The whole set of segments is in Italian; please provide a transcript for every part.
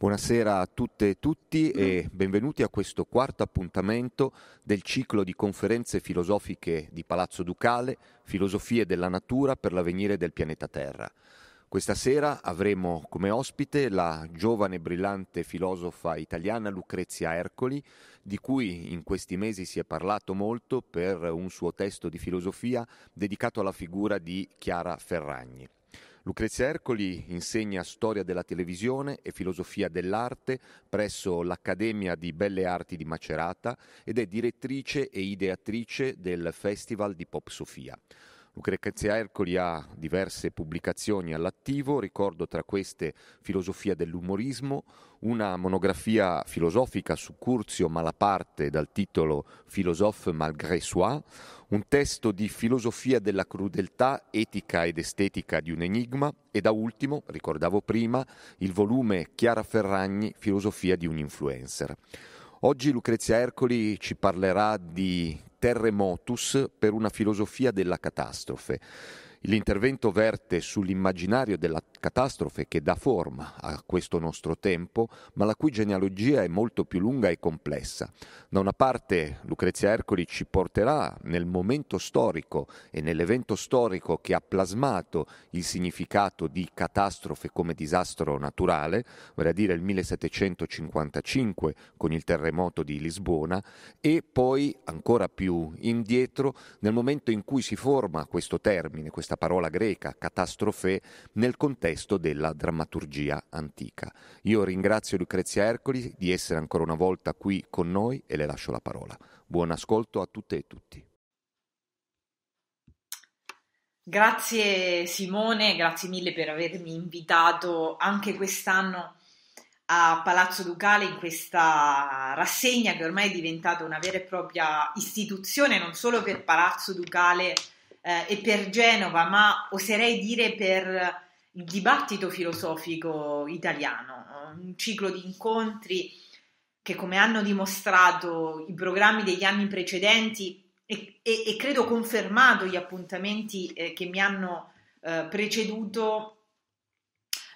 Buonasera a tutte e tutti e benvenuti a questo quarto appuntamento del ciclo di conferenze filosofiche di Palazzo Ducale, Filosofie della natura per l'avvenire del pianeta Terra. Questa sera avremo come ospite la giovane e brillante filosofa italiana Lucrezia Ercoli, di cui in questi mesi si è parlato molto per un suo testo di filosofia dedicato alla figura di Chiara Ferragni. Lucrezia Ercoli insegna storia della televisione e filosofia dell'arte presso l'Accademia di Belle Arti di Macerata ed è direttrice e ideatrice del Festival di Pop Sofia. Lucrezia Ercoli ha diverse pubblicazioni all'attivo, ricordo tra queste Filosofia dell'umorismo, una monografia filosofica su Curzio Malaparte dal titolo Philosophe malgré soi, un testo di filosofia della crudeltà, etica ed estetica di un enigma e da ultimo, ricordavo prima, il volume Chiara Ferragni, Filosofia di un influencer. Oggi Lucrezia Ercoli ci parlerà di terremotus per una filosofia della catastrofe. L'intervento verte sull'immaginario della catastrofe che dà forma a questo nostro tempo, ma la cui genealogia è molto più lunga e complessa. Da una parte Lucrezia Ercoli ci porterà nel momento storico e nell'evento storico che ha plasmato il significato di catastrofe come disastro naturale, vale a dire il 1755 con il terremoto di Lisbona, e poi ancora più indietro nel momento in cui si forma questo termine, questa parola greca, catastrofe, nel contesto della drammaturgia antica. Io ringrazio Lucrezia Ercoli di essere ancora una volta qui con noi e le lascio la parola. Buon ascolto a tutte e tutti. Grazie Simone, grazie mille per avermi invitato anche quest'anno a Palazzo Ducale in questa rassegna che ormai è diventata una vera e propria istituzione non solo per Palazzo Ducale eh, e per Genova, ma oserei dire per il dibattito filosofico italiano, un ciclo di incontri che come hanno dimostrato i programmi degli anni precedenti e, e, e credo confermato gli appuntamenti eh, che mi hanno eh, preceduto,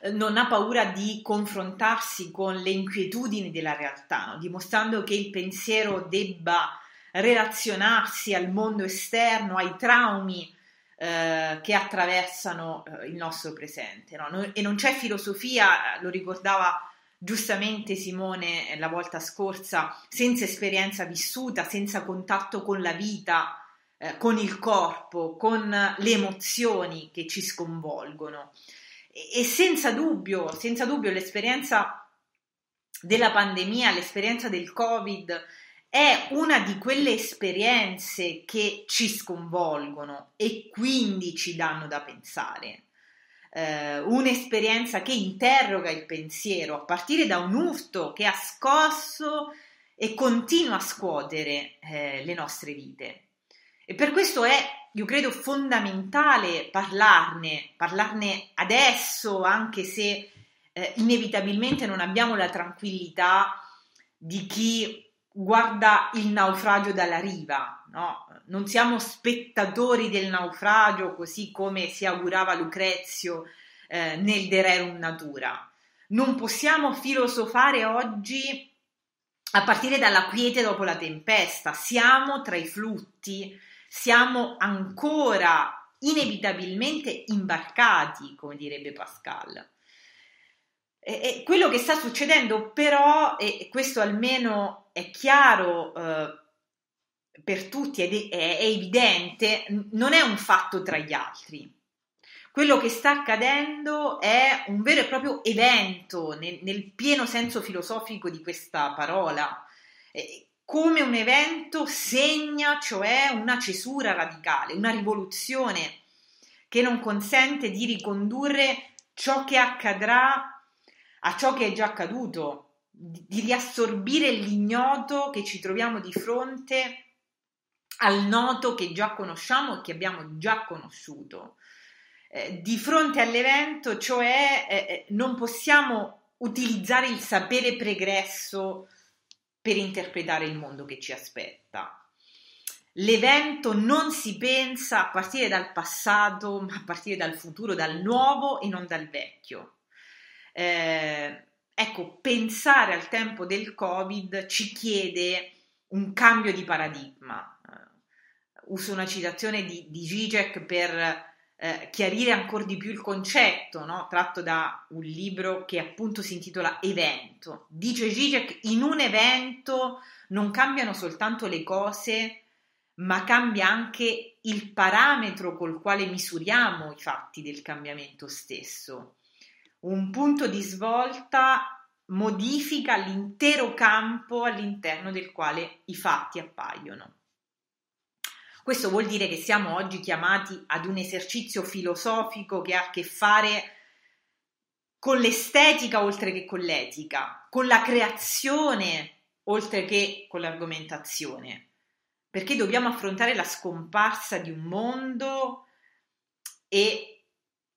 eh, non ha paura di confrontarsi con le inquietudini della realtà, no? dimostrando che il pensiero debba relazionarsi al mondo esterno, ai traumi eh, che attraversano eh, il nostro presente. No? E non c'è filosofia, lo ricordava giustamente Simone la volta scorsa, senza esperienza vissuta, senza contatto con la vita, eh, con il corpo, con le emozioni che ci sconvolgono. E, e senza dubbio, senza dubbio l'esperienza della pandemia, l'esperienza del Covid è una di quelle esperienze che ci sconvolgono e quindi ci danno da pensare. Eh, un'esperienza che interroga il pensiero a partire da un urto che ha scosso e continua a scuotere eh, le nostre vite. E per questo è, io credo, fondamentale parlarne, parlarne adesso, anche se eh, inevitabilmente non abbiamo la tranquillità di chi guarda il naufragio dalla riva, no? non siamo spettatori del naufragio così come si augurava Lucrezio eh, nel De Rerum Natura. Non possiamo filosofare oggi a partire dalla quiete dopo la tempesta, siamo tra i flutti, siamo ancora inevitabilmente imbarcati, come direbbe Pascal. E, e quello che sta succedendo però, e questo almeno è chiaro eh, per tutti ed è, è, evidente, non è un fatto tra gli altri. Quello che sta accadendo è un vero e proprio evento nel, nel pieno senso filosofico di questa parola. Come un evento segna cioè una cesura radicale, una rivoluzione che non consente di ricondurre ciò che accadrà a ciò che è già accaduto, di riassorbire l'ignoto che ci troviamo di fronte al noto che già conosciamo e che abbiamo già conosciuto. Eh, di fronte all'evento, cioè, eh, eh non possiamo utilizzare il sapere pregresso per interpretare il mondo che ci aspetta. L'evento non si pensa a partire dal passato, ma a partire dal futuro, dal nuovo e non dal vecchio. Eh, ecco, pensare al tempo del Covid ci chiede un cambio di paradigma. Uh, uso una citazione di, di Zizek per eh, chiarire ancora di più il concetto, no? tratto da un libro che appunto si intitola Evento. Dice Zizek, in un evento non cambiano soltanto le cose, ma cambia anche il parametro col quale misuriamo i fatti del cambiamento stesso. Un punto di svolta modifica l'intero campo all'interno del quale i fatti appaiono. Questo vuol dire che siamo oggi chiamati ad un esercizio filosofico che ha a che fare con l'estetica oltre che con l'etica, con la creazione oltre che con l'argomentazione, perché dobbiamo affrontare la scomparsa di un mondo e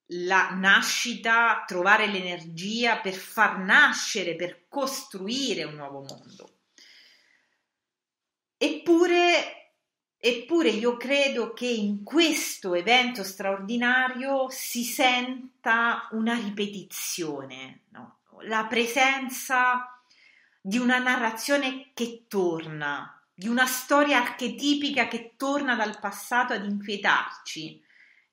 la nascita, trovare l'energia per far nascere, per costruire un nuovo mondo. Eppure Eppure io credo che in questo evento straordinario si senta una ripetizione, no? la presenza di una narrazione che torna, di una storia archetipica che torna dal passato ad inquietarci,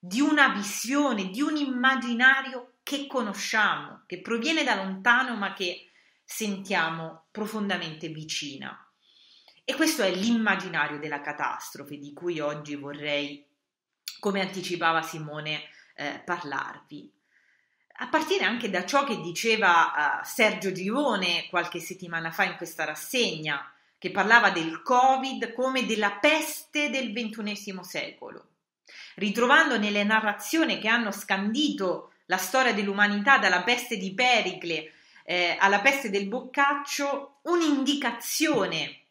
di una visione, di un immaginario che conosciamo, che proviene da lontano ma che sentiamo profondamente vicina. E questo è l'immaginario della catastrofe di cui oggi vorrei, come anticipava Simone, eh, parlarvi. A partire anche da ciò che diceva uh, Sergio Gione qualche settimana fa in questa rassegna, che parlava del Covid come della peste del XXI secolo, ritrovando nelle narrazioni che hanno scandito la storia dell'umanità dalla peste di Pericle eh, alla peste del Boccaccio un'indicazione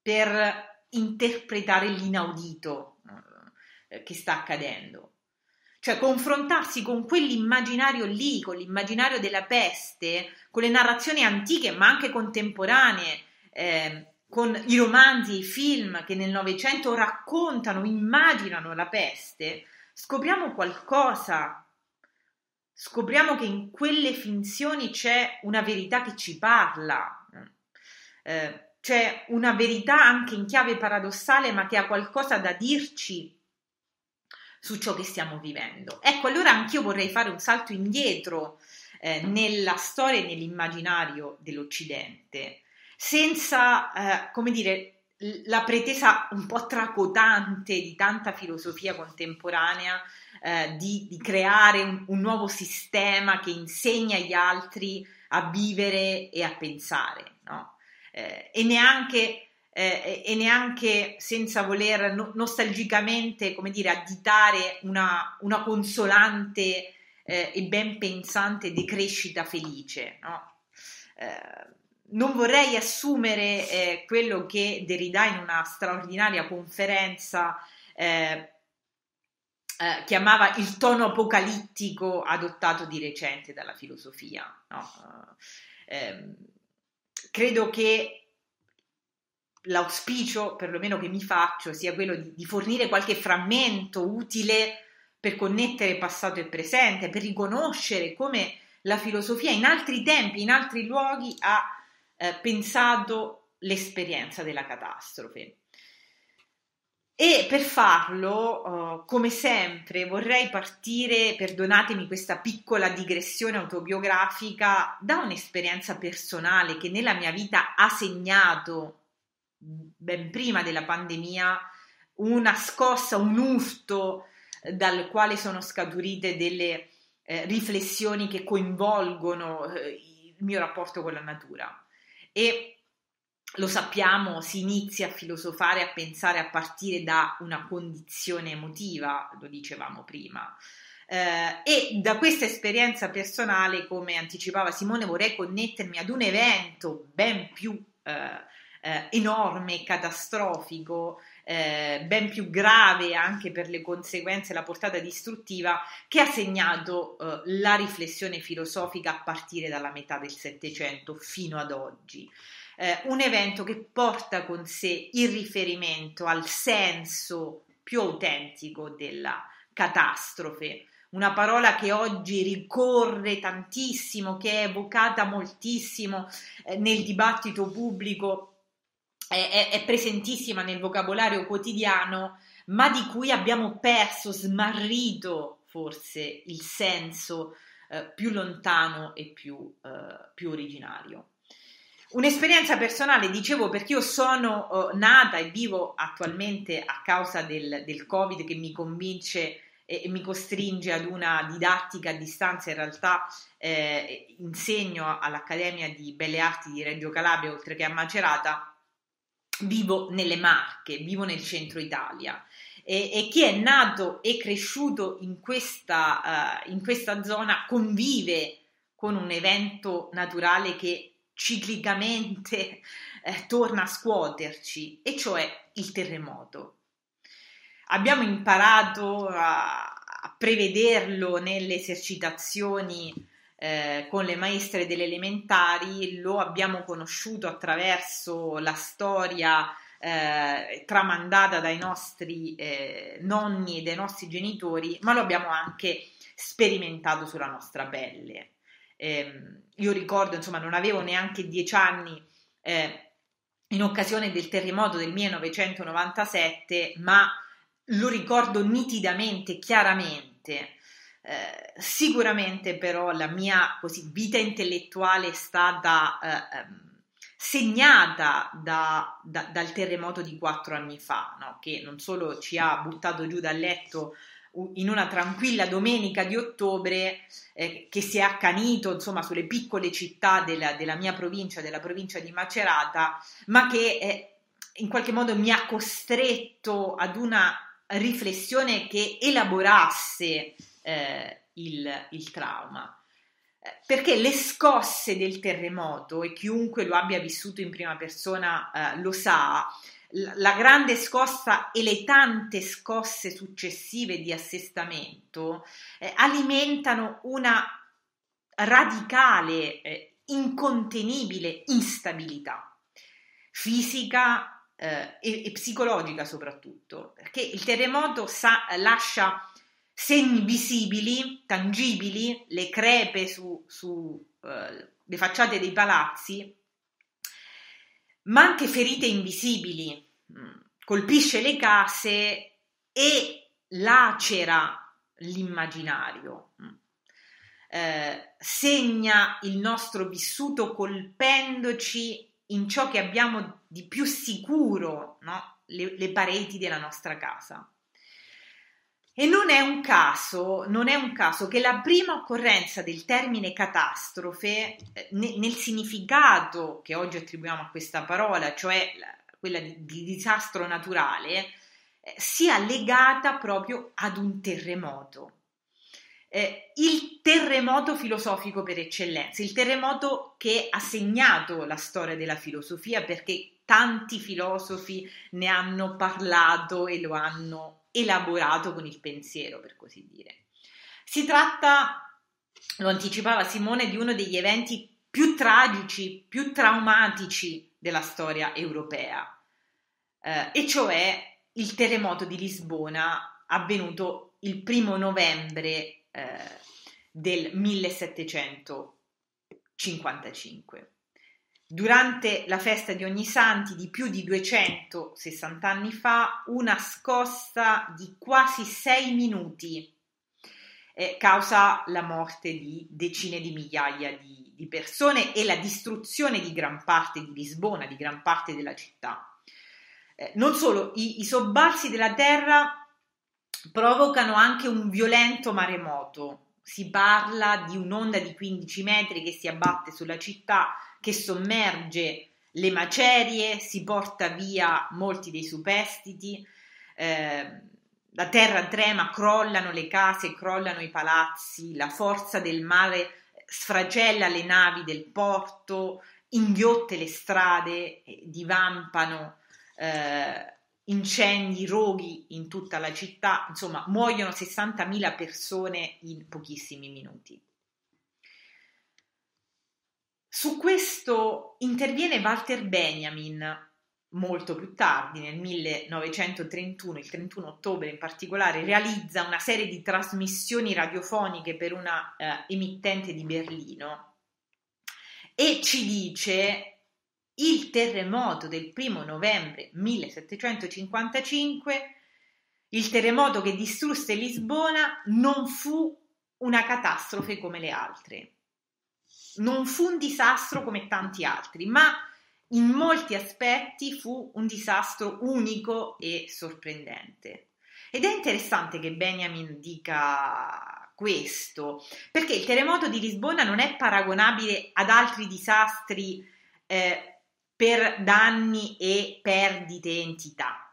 per interpretare l'inaudito eh, che sta accadendo. Cioè confrontarsi con quell'immaginario lì, con l'immaginario della peste, con le narrazioni antiche ma anche contemporanee, eh, con i romanzi, i film che nel Novecento raccontano, immaginano la peste, scopriamo qualcosa. Scopriamo che in quelle finzioni c'è una verità che ci parla. Eh, c'è una verità anche in chiave paradossale, ma che ha qualcosa da dirci su ciò che stiamo vivendo. Ecco, allora anch'io vorrei fare un salto indietro eh, nella storia e nell'immaginario dell'Occidente, senza, eh, come dire, la pretesa un po' tracotante di tanta filosofia contemporanea eh, di, di, creare un, un nuovo sistema che insegna agli altri a vivere e a pensare, no? eh, e, neanche, eh, e, neanche, senza voler no, nostalgicamente, come dire, additare una, una consolante eh, e ben pensante decrescita felice, no? Non vorrei assumere eh, quello che Derrida in una straordinaria conferenza eh, eh, chiamava il tono apocalittico adottato di recente dalla filosofia. No? Eh, credo che l'auspicio, perlomeno che mi faccio, sia quello di, di fornire qualche frammento utile per connettere passato e presente, per riconoscere come la filosofia in altri tempi, in altri luoghi ha eh, pensato l'esperienza della catastrofe. E per farlo, uh, come sempre, vorrei partire, perdonatemi questa piccola digressione autobiografica, da un'esperienza personale che nella mia vita ha segnato, ben prima della pandemia, una scossa, un urto dal quale sono scaturite delle eh, riflessioni che coinvolgono eh, il mio rapporto con la natura. E lo sappiamo, si inizia a filosofare, a pensare a partire da una condizione emotiva, lo dicevamo prima. Eh, e da questa esperienza personale, come anticipava Simone, vorrei connettermi ad un evento ben più eh, eh, enorme, catastrofico, eh, ben più grave anche per le conseguenze la portata distruttiva, che ha segnato eh, la riflessione filosofica a partire dalla metà del Settecento fino ad oggi. Eh, un evento che porta con sé il riferimento al senso più autentico della catastrofe, una parola che oggi ricorre tantissimo, che è evocata moltissimo eh, nel dibattito pubblico, è, è, presentissima nel vocabolario quotidiano, ma di cui abbiamo perso, smarrito forse il senso eh, più lontano e più, eh, più originario. Un'esperienza personale, dicevo, perché io sono uh, nata e vivo attualmente a causa del, del Covid che mi convince e, e, mi costringe ad una didattica a distanza. In realtà eh, insegno all'Accademia di Belle Arti di Reggio Calabria, oltre che a Macerata. Vivo nelle Marche, vivo nel centro Italia e, e chi è nato e cresciuto in questa, uh, in questa zona convive con un evento naturale che ciclicamente eh, torna a scuoterci, e cioè il terremoto. Abbiamo imparato a, a prevederlo nelle esercitazioni eh, con le maestre delle elementari, lo abbiamo conosciuto attraverso la storia eh, tramandata dai nostri eh, nonni e dai nostri genitori, ma lo abbiamo anche sperimentato sulla nostra pelle. Eh, io ricordo, insomma, non avevo neanche dieci anni eh, in occasione del terremoto del 1997, ma lo ricordo nitidamente, chiaramente. Eh, sicuramente però la mia così, vita intellettuale è stata eh, ehm, segnata da, da, dal terremoto di quattro anni fa, no? che non solo ci ha buttato giù dal letto in una tranquilla domenica di ottobre eh, che si è accanito insomma sulle piccole città della, della, mia provincia, della provincia di Macerata, ma che eh, in qualche modo mi ha costretto ad una riflessione che elaborasse eh, il, il, trauma. Eh, perché le scosse del terremoto, e chiunque lo abbia vissuto in prima persona eh, lo sa, la grande scossa e le tante scosse successive di assestamento eh, alimentano una radicale, eh, incontenibile instabilità fisica eh, e, e, psicologica soprattutto, perché il terremoto sa, lascia segni visibili, tangibili, le crepe su, su le facciate dei palazzi, ma anche ferite invisibili, mm, colpisce le case e lacera l'immaginario, mm. eh, segna il nostro vissuto colpendoci in ciò che abbiamo di più sicuro, no? le, le pareti della nostra casa. E non è un caso, non è un caso che la prima occorrenza del termine catastrofe, eh, nel significato che oggi attribuiamo a questa parola, cioè quella di, di disastro naturale, eh, sia legata proprio ad un terremoto. Eh, il terremoto filosofico per eccellenza, il terremoto che ha segnato la storia della filosofia perché tanti filosofi ne hanno parlato e lo hanno elaborato con il pensiero, per così dire. Si tratta, lo anticipava Simone, di uno degli eventi più tragici, più traumatici della storia europea, eh, e cioè il terremoto di Lisbona avvenuto il primo novembre eh, del 1755. Durante la festa di Ognisanti di più di 260 anni fa, una scossa di quasi sei minuti eh, causa la morte di decine di migliaia di, di, persone e la distruzione di gran parte di Lisbona, di gran parte della città. Eh, non solo, i, i sobbalzi della terra provocano anche un violento maremoto. Si parla di un'onda di 15 metri che si abbatte sulla città che sommerge le macerie, si porta via molti dei superstiti, eh, la terra trema, crollano le case, crollano i palazzi, la forza del mare sfragella le navi del porto, inghiotte le strade, divampano eh, incendi, roghi in tutta la città, insomma muoiono 60.000 persone in pochissimi minuti. Su questo interviene Walter Benjamin molto più tardi, nel 1931, il 31 ottobre in particolare, realizza una serie di trasmissioni radiofoniche per una eh, emittente di Berlino e ci dice il terremoto del primo novembre 1755, il terremoto che distrusse Lisbona, non fu una catastrofe come le altre. Non fu un disastro come tanti altri, ma in molti aspetti fu un disastro unico e sorprendente. Ed è interessante che Benjamin dica questo, perché il terremoto di Lisbona non è paragonabile ad altri disastri eh, per danni e perdite entità,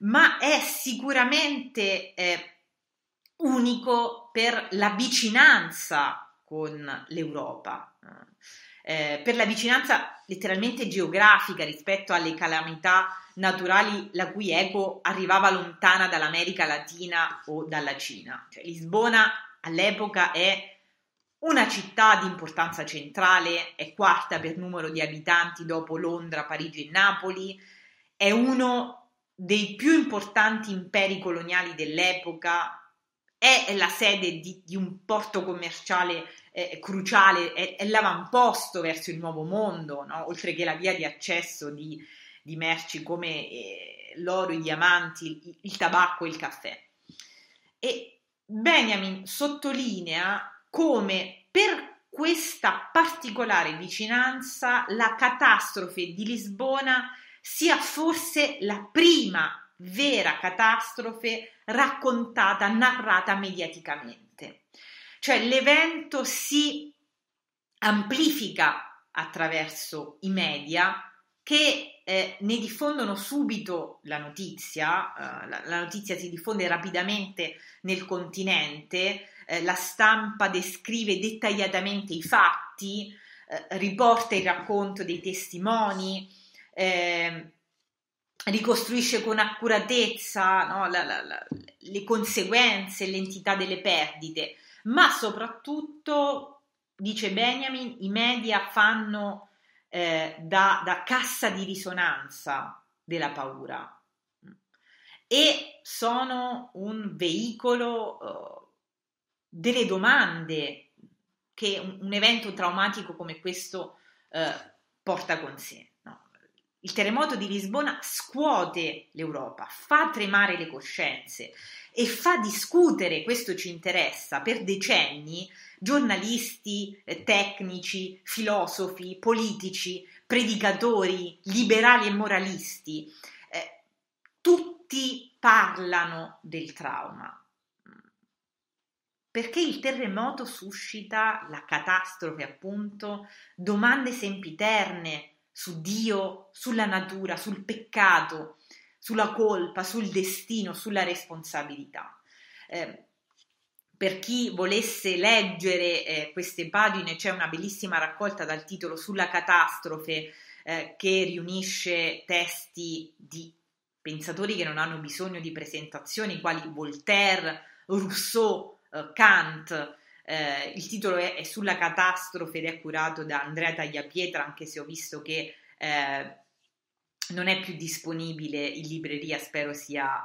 ma è sicuramente eh, unico per la vicinanza con l'Europa eh, per la vicinanza letteralmente geografica rispetto alle calamità naturali la cui eco arrivava lontana dall'America Latina o dalla Cina. Cioè, Lisbona all'epoca è una città di importanza centrale, è quarta per numero di abitanti dopo Londra, Parigi e Napoli, è uno dei più importanti imperi coloniali dell'epoca, è la sede di, di un porto commerciale eh, cruciale, è, è, l'avamposto verso il nuovo mondo, no? oltre che la via di accesso di, di merci come eh, l'oro, i diamanti, il, il tabacco e il caffè. E Benjamin sottolinea come per questa particolare vicinanza la catastrofe di Lisbona sia forse la prima vera catastrofe raccontata, narrata mediaticamente. Cioè l'evento si amplifica attraverso i media che eh, ne diffondono subito la notizia, eh, la, la, notizia si diffonde rapidamente nel continente, eh, la stampa descrive dettagliatamente i fatti, eh, riporta il racconto dei testimoni, eh, ricostruisce con accuratezza no, la, le conseguenze, l'entità delle perdite. Ma soprattutto, dice Benjamin, i media fanno eh, da, da cassa di risonanza della paura. E sono un veicolo uh, delle domande che un, evento traumatico come questo uh, porta con sé. No? Il terremoto di Lisbona scuote l'Europa, fa tremare le coscienze e fa discutere, questo ci interessa, per decenni giornalisti, eh, tecnici, filosofi, politici, predicatori, liberali e moralisti. Eh, tutti parlano del trauma. Perché il terremoto suscita, la catastrofe appunto, domande sempiterne su Dio, sulla natura, sul peccato, sulla colpa, sul destino, sulla responsabilità. Eh, per chi volesse leggere eh, queste pagine c'è una bellissima raccolta dal titolo Sulla catastrofe eh, che riunisce testi di pensatori che non hanno bisogno di presentazioni quali Voltaire, Rousseau, eh, Kant. Eh, il titolo è, è, Sulla catastrofe ed è curato da Andrea Tagliapietra, anche se ho visto che eh, non è più disponibile in libreria, spero sia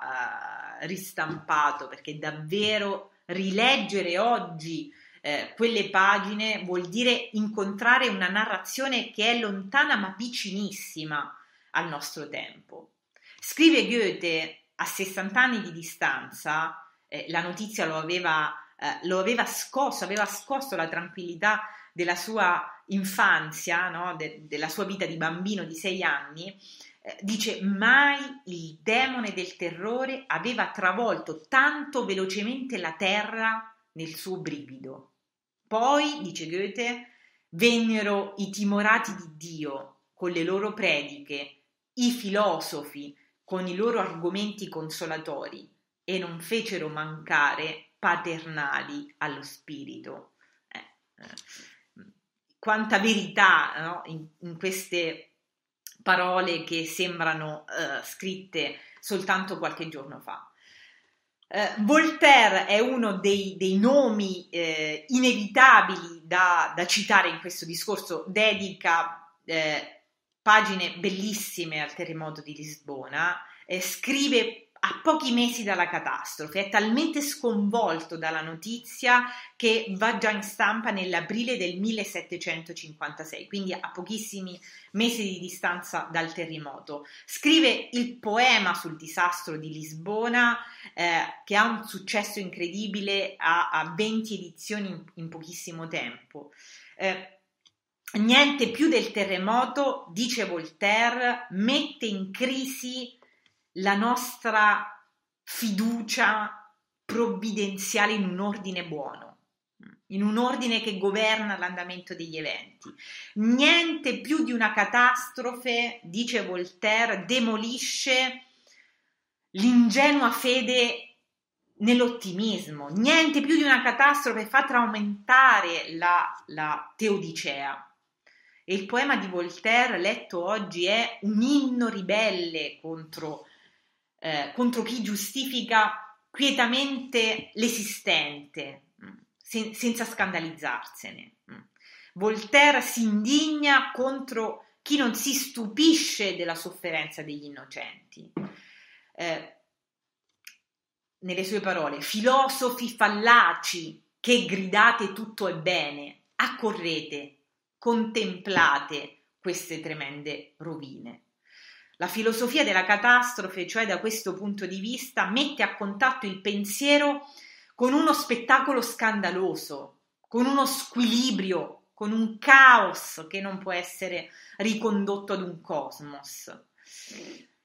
uh, ristampato perché davvero rileggere oggi eh, quelle pagine vuol dire incontrare una narrazione che è lontana ma vicinissima al nostro tempo. Scrive Goethe a 60 anni di distanza, eh, la notizia lo aveva, eh, lo aveva scosso, aveva scosso la tranquillità della sua infanzia, no? De- della sua vita di bambino di 6 anni, eh, dice mai il demone del terrore aveva travolto tanto velocemente la terra nel suo brivido. Poi, dice Goethe, vennero i timorati di Dio con le loro prediche, i filosofi con i loro argomenti consolatori e non fecero mancare paternali allo spirito. Eh, eh, quanta verità no? in, in queste parole che sembrano uh, scritte soltanto qualche giorno fa. Uh, Voltaire è uno dei, dei nomi eh, inevitabili da, da, citare in questo discorso, dedica eh, pagine bellissime al terremoto di Lisbona, eh, scrive a pochi mesi dalla catastrofe, è talmente sconvolto dalla notizia che va già in stampa nell'aprile del 1756, quindi a pochissimi mesi di distanza dal terremoto. Scrive il poema sul disastro di Lisbona eh, che ha un successo incredibile, ha, ha 20 edizioni in, in pochissimo tempo. Eh, Niente più del terremoto, dice Voltaire, mette in crisi la nostra fiducia provvidenziale in un ordine buono, in un ordine che governa l'andamento degli eventi. Niente più di una catastrofe, dice Voltaire, demolisce l'ingenua fede nell'ottimismo. Niente più di una catastrofe fa traumentare la, la teodicea. E il poema di Voltaire letto oggi è un inno ribelle contro eh, contro chi giustifica quietamente l'esistente, mm, sen- senza scandalizzarsene. Mm. Voltaire si indigna contro chi non si stupisce della sofferenza degli innocenti. Eh, nelle sue parole, filosofi fallaci che gridate tutto è bene, accorrete, contemplate queste tremende rovine. La filosofia della catastrofe, cioè da questo punto di vista, mette a contatto il pensiero con uno spettacolo scandaloso, con uno squilibrio, con un caos che non può essere ricondotto ad un cosmos.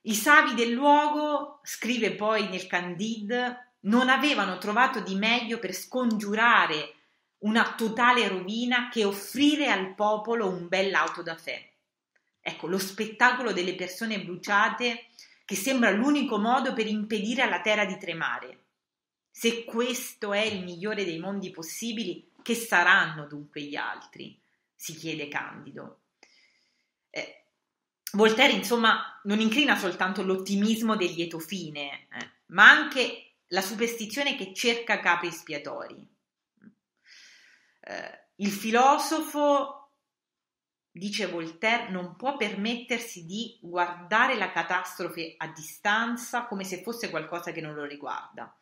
I savi del luogo, scrive poi nel Candide, non avevano trovato di meglio per scongiurare una totale rovina che offrire al popolo un bell'auto da fè. Ecco, lo spettacolo delle persone bruciate che sembra l'unico modo per impedire alla terra di tremare. Se questo è il migliore dei mondi possibili, che saranno dunque gli altri? si chiede Candido. Eh, Voltaire, insomma, non inclina soltanto l'ottimismo del lieto fine, eh, ma anche la superstizione che cerca capi espiatori. Eh, il filosofo dice Voltaire, non può permettersi di guardare la catastrofe a distanza come se fosse qualcosa che non lo riguarda.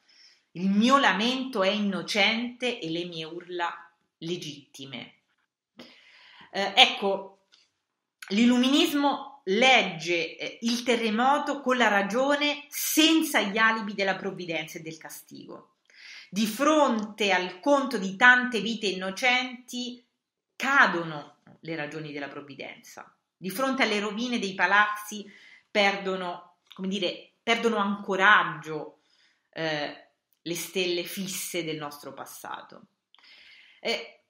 Il mio lamento è innocente e le mie urla legittime. Eh, ecco, l'illuminismo legge eh, il terremoto con la ragione senza gli alibi della provvidenza e del castigo. Di fronte al conto di tante vite innocenti cadono le ragioni della provvidenza. Di fronte alle rovine dei palazzi perdono, come dire, perdono ancoraggio eh, le stelle fisse del nostro passato. Eh,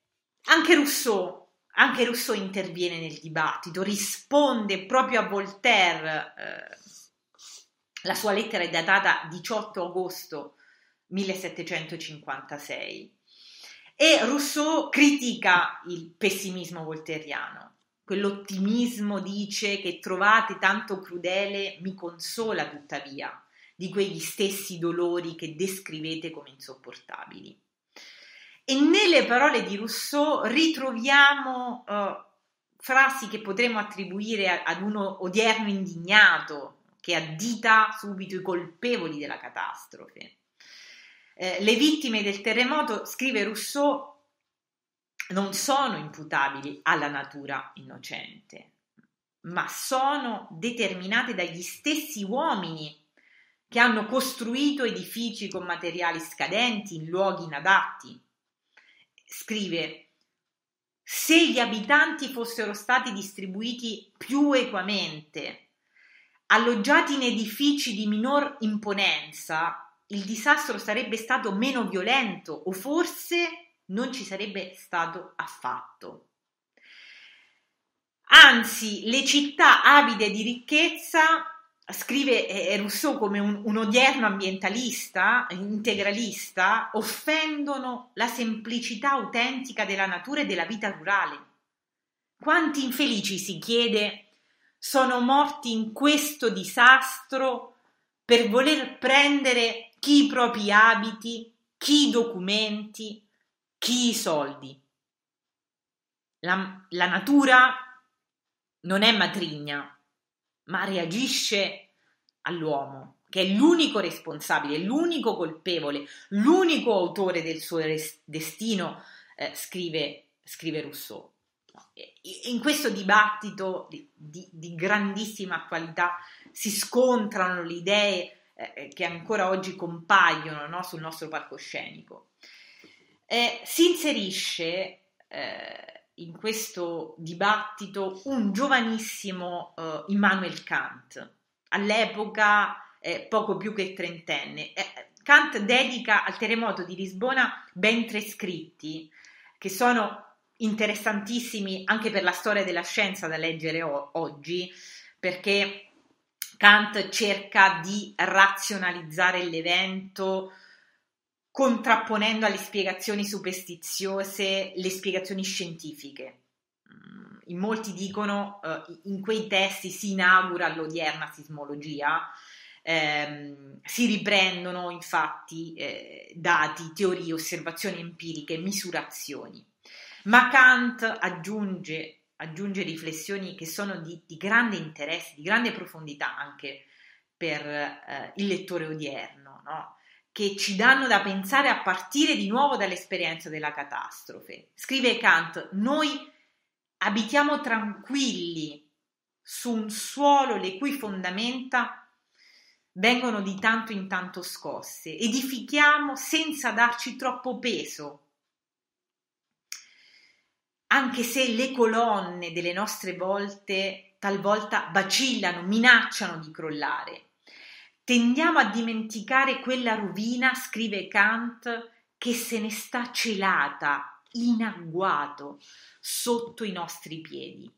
anche Rousseau, anche Rousseau interviene nel dibattito, risponde proprio a Voltaire. Eh, la sua lettera è datata 18 agosto 1756 e Rousseau critica il pessimismo volteriano. Quell'ottimismo dice che trovate tanto crudele mi consola tuttavia di quegli stessi dolori che descrivete come insopportabili. E nelle parole di Rousseau ritroviamo uh, frasi che potremmo attribuire ad uno odierno indignato che addita subito i colpevoli della catastrofe. Eh, le vittime del terremoto, scrive Rousseau, non sono imputabili alla natura innocente, ma sono determinate dagli stessi uomini che hanno costruito edifici con materiali scadenti in luoghi inadatti. Scrive, se gli abitanti fossero stati distribuiti più equamente, alloggiati in edifici di minor imponenza, il disastro sarebbe stato meno violento o forse non ci sarebbe stato affatto. Anzi, le città avide di ricchezza, scrive eh, Rousseau come un, un odierno ambientalista, integralista, offendono la semplicità autentica della natura e della vita rurale. Quanti infelici, si chiede, sono morti in questo disastro per voler prendere chi i propri abiti, chi i documenti, chi i soldi. La, la natura non è matrigna, ma reagisce all'uomo, che è l'unico responsabile, l'unico colpevole, l'unico autore del suo res- destino, eh, scrive, scrive Rousseau. In questo dibattito di, di, di grandissima attualità si scontrano le idee eh, che ancora oggi compaiono no, sul nostro palcoscenico. Eh, si inserisce eh, in questo dibattito un giovanissimo eh, Immanuel Kant, all'epoca eh, poco più che trentenne. Eh, Kant dedica al terremoto di Lisbona ben tre scritti che sono interessantissimi anche per la storia della scienza da leggere o- oggi, perché Kant cerca di razionalizzare l'evento contrapponendo alle spiegazioni superstiziose le spiegazioni scientifiche. Mm, in molti dicono uh, in quei testi si inaugura l'odierna sismologia, ehm, si riprendono infatti eh, dati, teorie, osservazioni empiriche, misurazioni. Ma Kant aggiunge, aggiunge riflessioni che sono di, di, grande interesse, di grande profondità anche per eh, il lettore odierno, no? che ci danno da pensare a partire di nuovo dall'esperienza della catastrofe. Scrive Kant, noi abitiamo tranquilli su un suolo le cui fondamenta vengono di tanto in tanto scosse, edifichiamo senza darci troppo peso, anche se le colonne delle nostre volte talvolta vacillano, minacciano di crollare. Tendiamo a dimenticare quella rovina, scrive Kant, che se ne sta celata, in agguato, sotto i nostri piedi.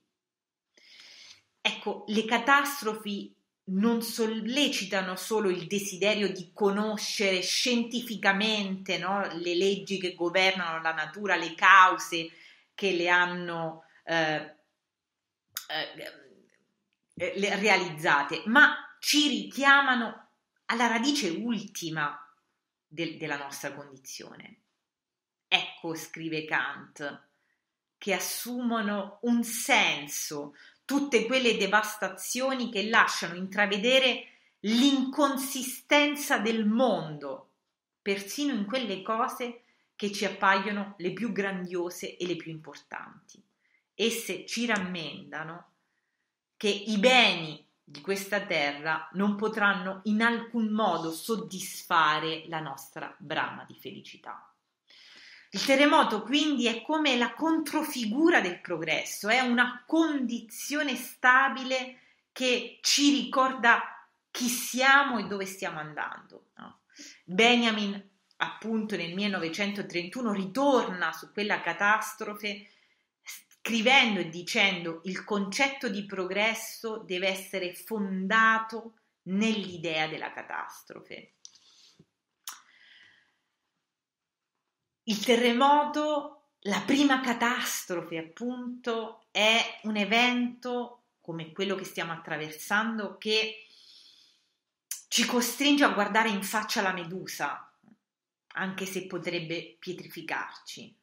Ecco, le catastrofi non sollecitano solo il desiderio di conoscere scientificamente no, le leggi che governano la natura, le cause che le hanno eh, eh, realizzate, ma ci richiamano alla radice ultima del, della nostra condizione. Ecco, scrive Kant, che assumono un senso tutte quelle devastazioni che lasciano intravedere l'inconsistenza del mondo, persino in quelle cose che ci appaiono le più grandiose e le più importanti. Esse ci rammentano che i beni di questa terra non potranno in alcun modo soddisfare la nostra brama di felicità. Il terremoto quindi è come la controfigura del progresso, è una condizione stabile che ci ricorda chi siamo e dove stiamo andando. No? Benjamin, appunto nel 1931, ritorna su quella catastrofe scrivendo e dicendo il concetto di progresso deve essere fondato nell'idea della catastrofe. Il terremoto, la prima catastrofe appunto, è un evento come quello che stiamo attraversando che ci costringe a guardare in faccia la medusa, anche se potrebbe pietrificarci.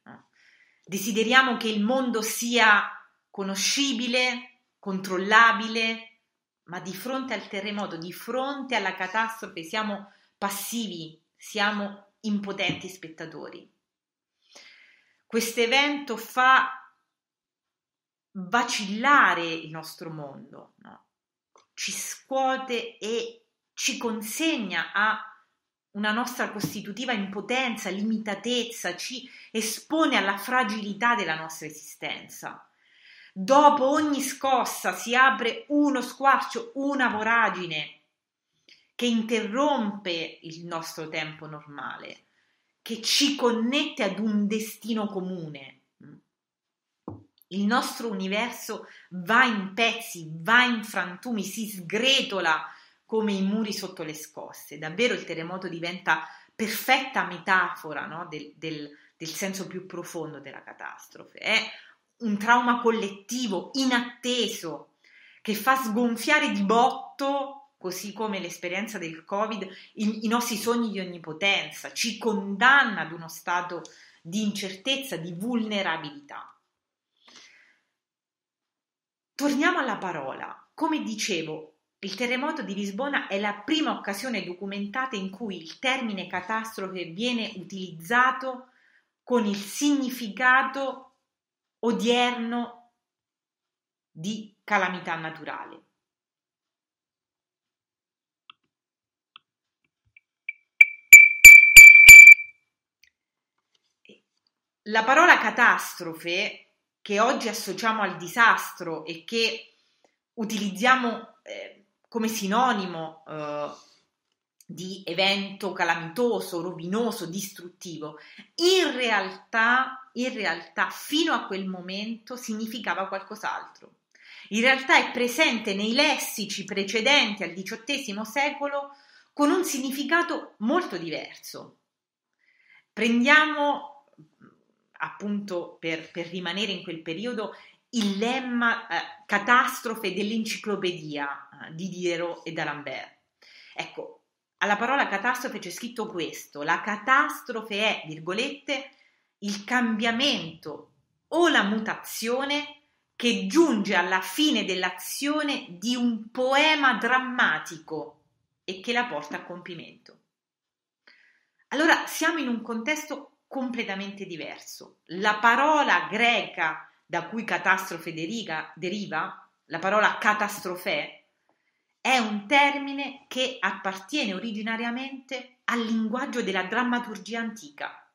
Desideriamo che il mondo sia conoscibile, controllabile, ma di fronte al terremoto, di fronte alla catastrofe siamo passivi, siamo impotenti spettatori. Questo evento fa vacillare il nostro mondo, no? ci scuote e ci consegna a una nostra costitutiva impotenza, limitatezza, ci espone alla fragilità della nostra esistenza. Dopo ogni scossa si apre uno squarcio, una voragine che interrompe il nostro tempo normale, che ci connette ad un destino comune. Il nostro universo va in pezzi, va in frantumi, si sgretola come i muri sotto le scosse. Davvero il terremoto diventa perfetta metafora no? del, del, del senso più profondo della catastrofe. È un trauma collettivo inatteso che fa sgonfiare di botto, così come l'esperienza del Covid, i, i nostri sogni di onnipotenza, ci condanna ad uno stato di incertezza, di vulnerabilità. torniamo alla parola. Come dicevo, il terremoto di Lisbona è la prima occasione documentata in cui il termine catastrofe viene utilizzato con il significato odierno di calamità naturale. La parola catastrofe, che oggi associamo al disastro e che utilizziamo eh, come sinonimo eh, di evento calamitoso, rovinoso, distruttivo, in realtà, in realtà fino a quel momento significava qualcos'altro. In realtà è presente nei lessici precedenti al XVIII secolo con un significato molto diverso. Prendiamo appunto per, per rimanere in quel periodo il lemma eh, catastrofe dell'enciclopedia eh, di Diderot e d'Alembert. Ecco, alla parola catastrofe c'è scritto questo: la catastrofe è, virgolette, il cambiamento o la mutazione che giunge alla fine dell'azione di un poema drammatico e che la porta a compimento. Allora siamo in un contesto completamente diverso. La parola greca da cui catastrofe deriva, deriva la parola catastrofe, è un termine che appartiene originariamente al linguaggio della drammaturgia antica.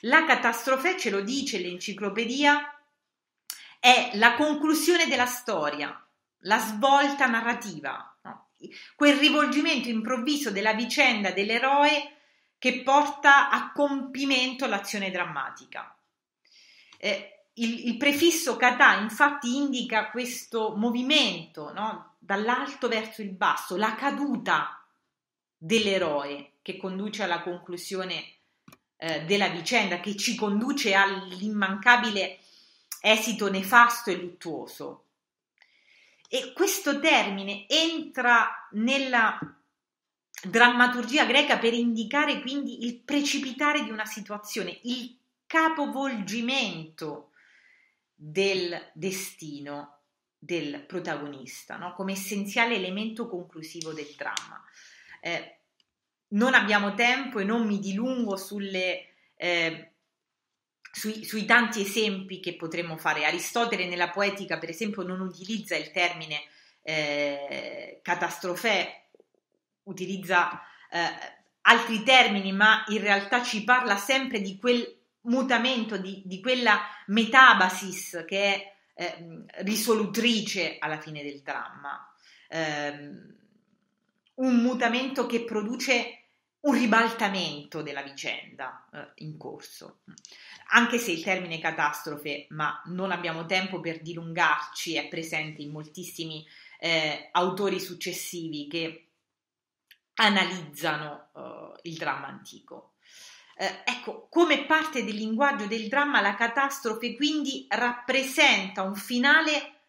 La catastrofe, ce lo dice l'enciclopedia, è la conclusione della storia, la svolta narrativa, no? quel rivolgimento improvviso della vicenda dell'eroe che porta a compimento l'azione drammatica. Eh, il, il, prefisso kata infatti indica questo movimento no? dall'alto verso il basso, la caduta dell'eroe che conduce alla conclusione eh, della vicenda, che ci conduce all'immancabile esito nefasto e luttuoso. E questo termine entra nella drammaturgia greca per indicare quindi il precipitare di una situazione, il capovolgimento del destino del protagonista, no? come essenziale elemento conclusivo del dramma. Eh, non abbiamo tempo e non mi dilungo sulle, eh, sui, sui, tanti esempi che potremmo fare. Aristotele nella poetica, per esempio, non utilizza il termine eh, catastrofè utilizza eh, altri termini, ma in realtà ci parla sempre di quel mutamento, di, di quella metabasis che è eh, risolutrice alla fine del dramma. Eh, un mutamento che produce un ribaltamento della vicenda eh, in corso. Anche se il termine catastrofe, ma non abbiamo tempo per dilungarci, è presente in moltissimi eh, autori successivi che analizzano uh, il dramma antico. Eh, ecco, come parte del linguaggio del dramma, la catastrofe quindi rappresenta un finale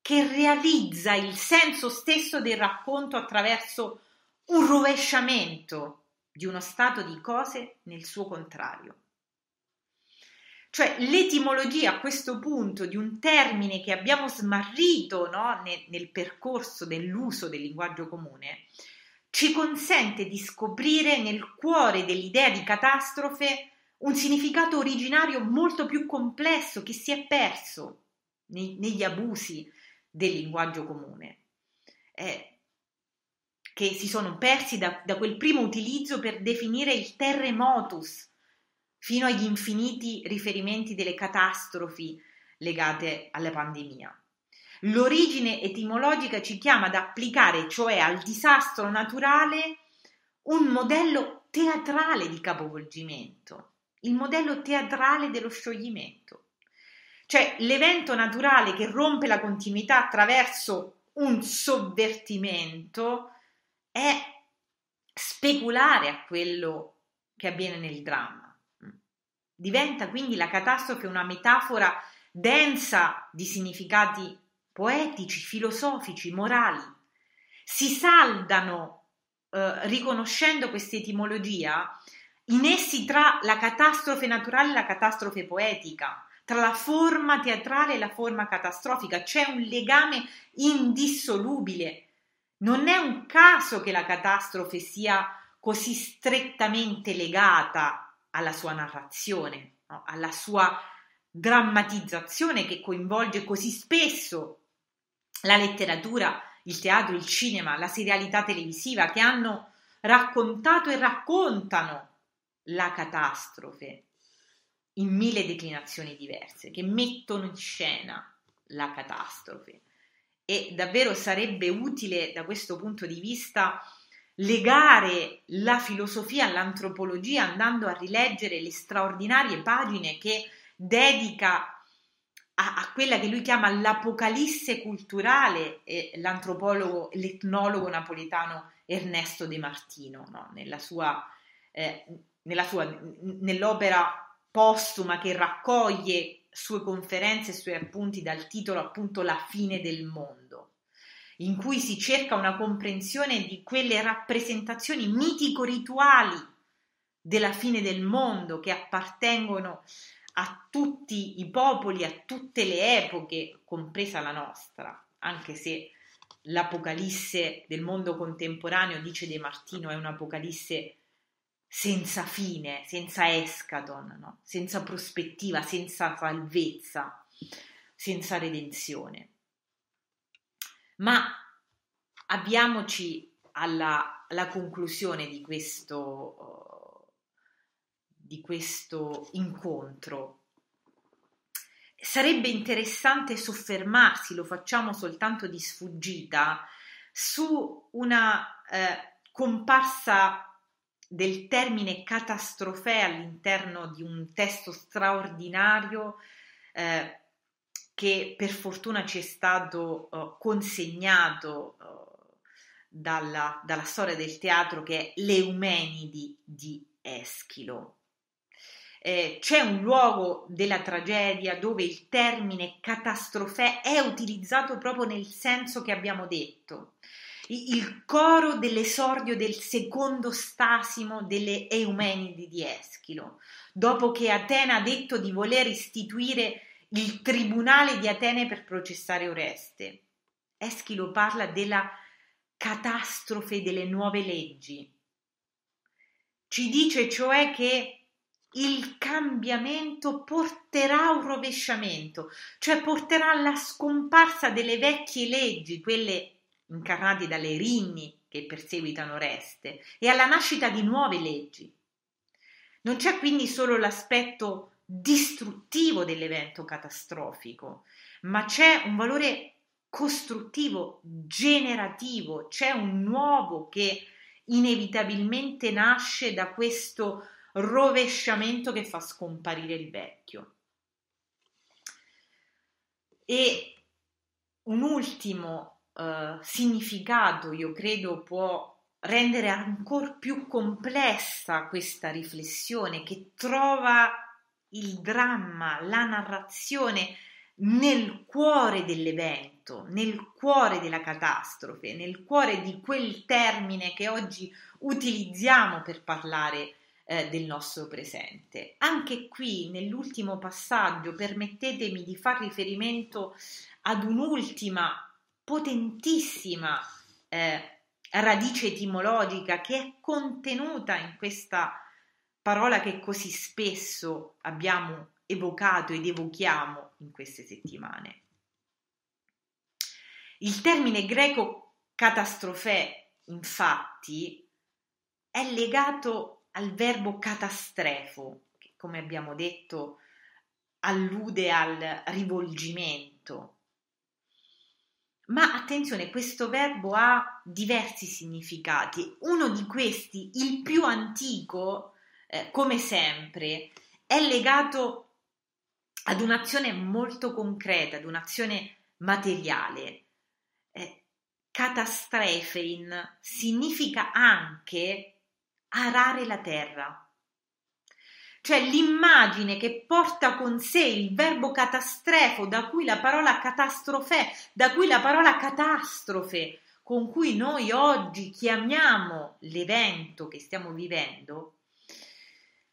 che realizza il senso stesso del racconto attraverso un rovesciamento di uno stato di cose nel suo contrario. Cioè l'etimologia a questo punto di un termine che abbiamo smarrito no, nel, nel percorso dell'uso del linguaggio comune ci consente di scoprire nel cuore dell'idea di catastrofe un significato originario molto più complesso che si è perso nei, negli abusi del linguaggio comune, eh, che si sono persi da, da quel primo utilizzo per definire il terremotus fino agli infiniti riferimenti delle catastrofi legate alla pandemia. L'origine etimologica ci chiama ad applicare, cioè al disastro naturale, un modello teatrale di capovolgimento, il modello teatrale dello scioglimento. Cioè l'evento naturale che rompe la continuità attraverso un sovvertimento è speculare a quello che avviene nel dramma. Diventa quindi la catastrofe una metafora densa di significati poetici, filosofici, morali, si saldano eh, riconoscendo questa etimologia in essi tra la catastrofe naturale e la catastrofe poetica, tra la forma teatrale e la forma catastrofica, c'è un legame indissolubile. Non è un caso che la catastrofe sia così strettamente legata alla sua narrazione, no? alla sua drammatizzazione che coinvolge così spesso la letteratura, il teatro, il cinema, la serialità televisiva che hanno raccontato e raccontano la catastrofe in mille declinazioni diverse, che mettono in scena la catastrofe. E davvero sarebbe utile da questo punto di vista legare la filosofia all'antropologia andando a rileggere le straordinarie pagine che dedica a, a quella che lui chiama l'apocalisse culturale eh, l'antropologo, l'etnologo napoletano Ernesto De Martino, no? nella, sua, eh, nella sua, nell'opera postuma che raccoglie sue conferenze e suoi appunti dal titolo appunto La fine del mondo, in cui si cerca una comprensione di quelle rappresentazioni mitico-rituali della fine del mondo che appartengono a tutti i popoli, a tutte le epoche, compresa la nostra, anche se l'Apocalisse del mondo contemporaneo, dice De Martino, è un'Apocalisse senza fine, senza escaton, no? senza prospettiva, senza salvezza, senza redenzione. Ma abbiamoci alla, alla conclusione di questo, di questo incontro. Sarebbe interessante soffermarsi, lo facciamo soltanto di sfuggita, su una eh, comparsa del termine catastrofe all'interno di un testo straordinario eh, che per fortuna ci è stato uh, consegnato uh, dalla, dalla, storia del teatro che è L'Eumenidi di Eschilo. Eh, c'è un luogo della tragedia dove il termine catastrofe è utilizzato proprio nel senso che abbiamo detto il coro dell'esordio del secondo stasimo delle Eumenidi di Eschilo, dopo che Atena ha detto di voler istituire il tribunale di Atene per processare Oreste. Eschilo parla della catastrofe delle nuove leggi. Ci dice cioè che il cambiamento porterà un rovesciamento, cioè porterà alla scomparsa delle vecchie leggi, quelle incarnati dalle Rinni che perseguitano Oreste, e alla nascita di nuove leggi. Non c'è quindi solo l'aspetto distruttivo dell'evento catastrofico, ma c'è un valore costruttivo, generativo, c'è un nuovo che inevitabilmente nasce da questo rovesciamento che fa scomparire il vecchio. E un ultimo eh, significato, io credo, può rendere ancora più complessa questa riflessione che trova il dramma, la narrazione nel cuore dell'evento, nel cuore della catastrofe, nel cuore di quel termine che oggi utilizziamo per parlare eh, del nostro presente. Anche qui, nell'ultimo passaggio, permettetemi di far riferimento ad un'ultima potentissima eh, radice etimologica che è contenuta in questa parola che così spesso abbiamo evocato ed evochiamo in queste settimane. Il termine greco catastrofe, infatti, è legato al verbo catastrefo, che come abbiamo detto allude al rivolgimento, ma attenzione, questo verbo ha diversi significati. Uno di questi, il più antico, eh, come sempre, è legato ad un'azione molto concreta, ad un'azione materiale. Eh, catastrefein significa anche arare la terra. Cioè l'immagine che porta con sé il verbo catastrefo, da cui la parola catastrofe, da cui la parola catastrofe, con cui noi oggi chiamiamo l'evento che stiamo vivendo,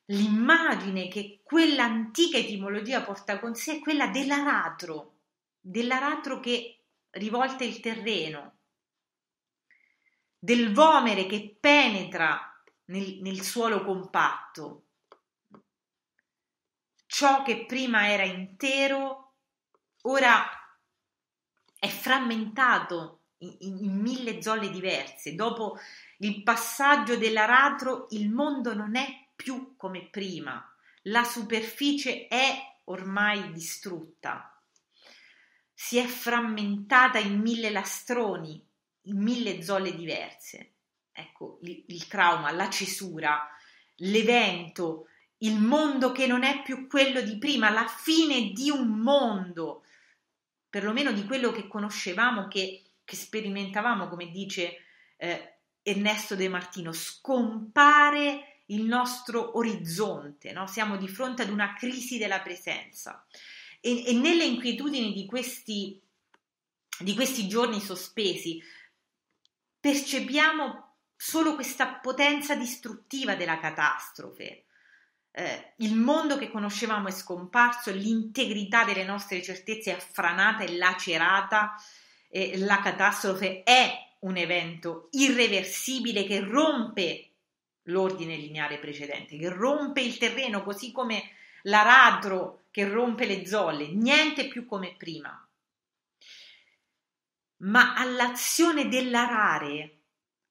l'immagine che quell'antica etimologia porta con sé è quella dell'aratro, dell'aratro che rivolta il terreno, del vomere che penetra nel, nel suolo compatto. Ciò che prima era intero, ora è frammentato in, in mille zolle diverse. Dopo il passaggio dell'aratro, il mondo non è più come prima, la superficie è ormai distrutta, si è frammentata in mille lastroni, in mille zolle diverse. Ecco, il, il trauma, la cesura, l'evento, il mondo che non è più quello di prima, la fine di un mondo, perlomeno di quello che conoscevamo, che, che sperimentavamo, come dice eh, Ernesto De Martino, scompare il nostro orizzonte, no? siamo di fronte ad una crisi della presenza e, e nelle inquietudini di questi, di questi giorni sospesi percepiamo solo questa potenza distruttiva della catastrofe. Eh, il mondo che conoscevamo è scomparso, l'integrità delle nostre certezze è affranata e lacerata, eh, la catastrofe è un evento irreversibile che rompe l'ordine lineare precedente, che rompe il terreno così come l'aratro che rompe le zolle, niente più come prima. Ma all'azione dell'arare,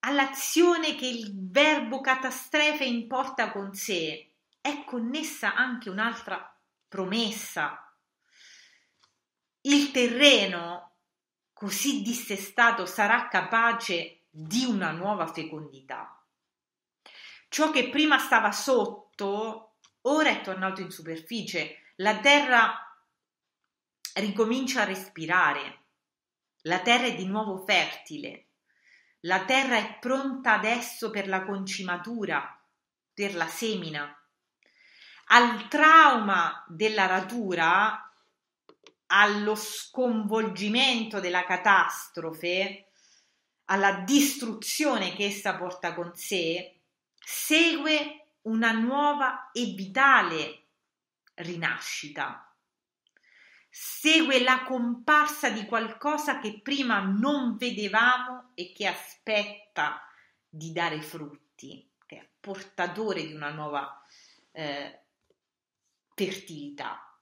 all'azione che il verbo catastrofe importa con sé, è connessa anche un'altra promessa. Il terreno così dissestato sarà capace di una nuova fecondità. Ciò che prima stava sotto ora è tornato in superficie. La terra ricomincia a respirare. La terra è di nuovo fertile. La terra è pronta adesso per la concimatura, per la semina. Al trauma della ratura, allo sconvolgimento della catastrofe, alla distruzione che essa porta con sé, segue una nuova e vitale rinascita. Segue la comparsa di qualcosa che prima non vedevamo e che aspetta di dare frutti, che è portatore di una nuova eh, fertilità.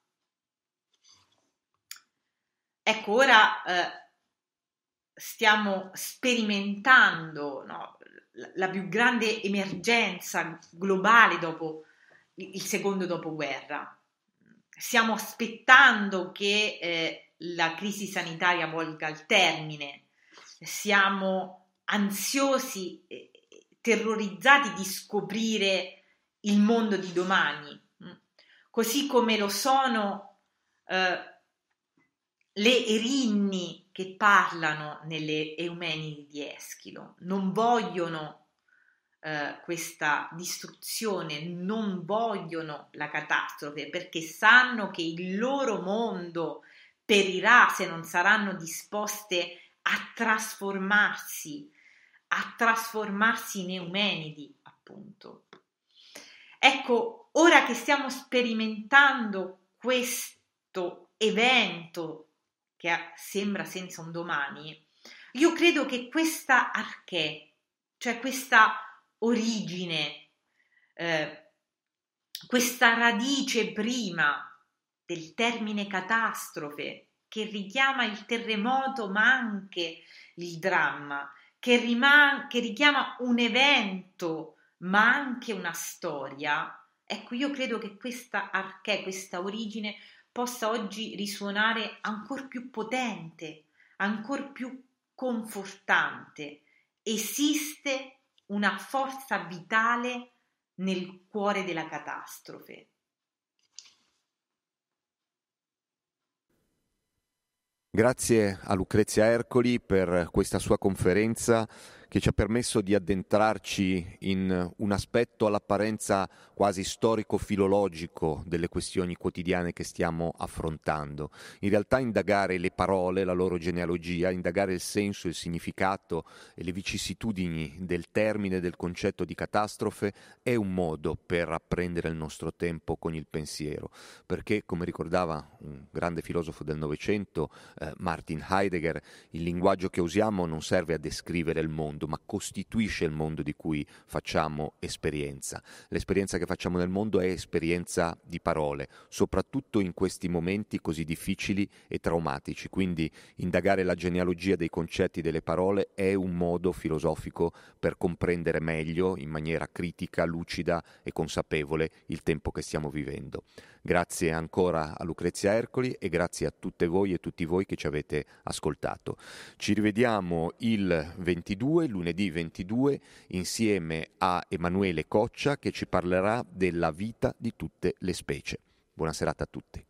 Ecco, ora eh, stiamo sperimentando no, la più grande emergenza globale dopo il secondo dopoguerra. Stiamo aspettando che eh, la crisi sanitaria volga al termine, siamo ansiosi, terrorizzati di scoprire il mondo di domani, così come lo sono eh, le erinni che parlano nelle Eumenidi di Eschilo, non vogliono eh, questa distruzione, non vogliono la catastrofe perché sanno che il loro mondo perirà se non saranno disposte a trasformarsi, a trasformarsi in Eumenidi, appunto. Ecco, ora che stiamo sperimentando questo evento che sembra senza un domani, io credo che questa arché, cioè questa origine, eh, questa radice prima del termine catastrofe, che richiama il terremoto ma anche il dramma, che, riman- che richiama un evento ma anche una storia, ecco io credo che questa arché, questa origine possa oggi risuonare ancora più potente, ancora più confortante. Esiste una forza vitale nel cuore della catastrofe. Grazie a Lucrezia Ercoli per questa sua conferenza che ci ha permesso di addentrarci in un aspetto all'apparenza quasi storico-filologico delle questioni quotidiane che stiamo affrontando. In realtà indagare le parole, la loro genealogia, indagare il senso, il significato e le vicissitudini del termine del concetto di catastrofe è un modo per apprendere il nostro tempo con il pensiero, perché come ricordava un grande filosofo del Novecento, eh, Martin Heidegger, il linguaggio che usiamo non serve a descrivere il mondo, ma costituisce il mondo di cui facciamo esperienza. L'esperienza che facciamo nel mondo è esperienza di parole, soprattutto in questi momenti così difficili e traumatici. Quindi indagare la genealogia dei concetti delle parole è un modo filosofico per comprendere meglio, in maniera critica, lucida e consapevole, il tempo che stiamo vivendo. Grazie ancora a Lucrezia Ercoli e grazie a tutte voi e tutti voi che ci avete ascoltato. Ci rivediamo il 22, lunedì 22, insieme a Emanuele Coccia che ci parlerà della vita di tutte le specie. Buona serata a tutti.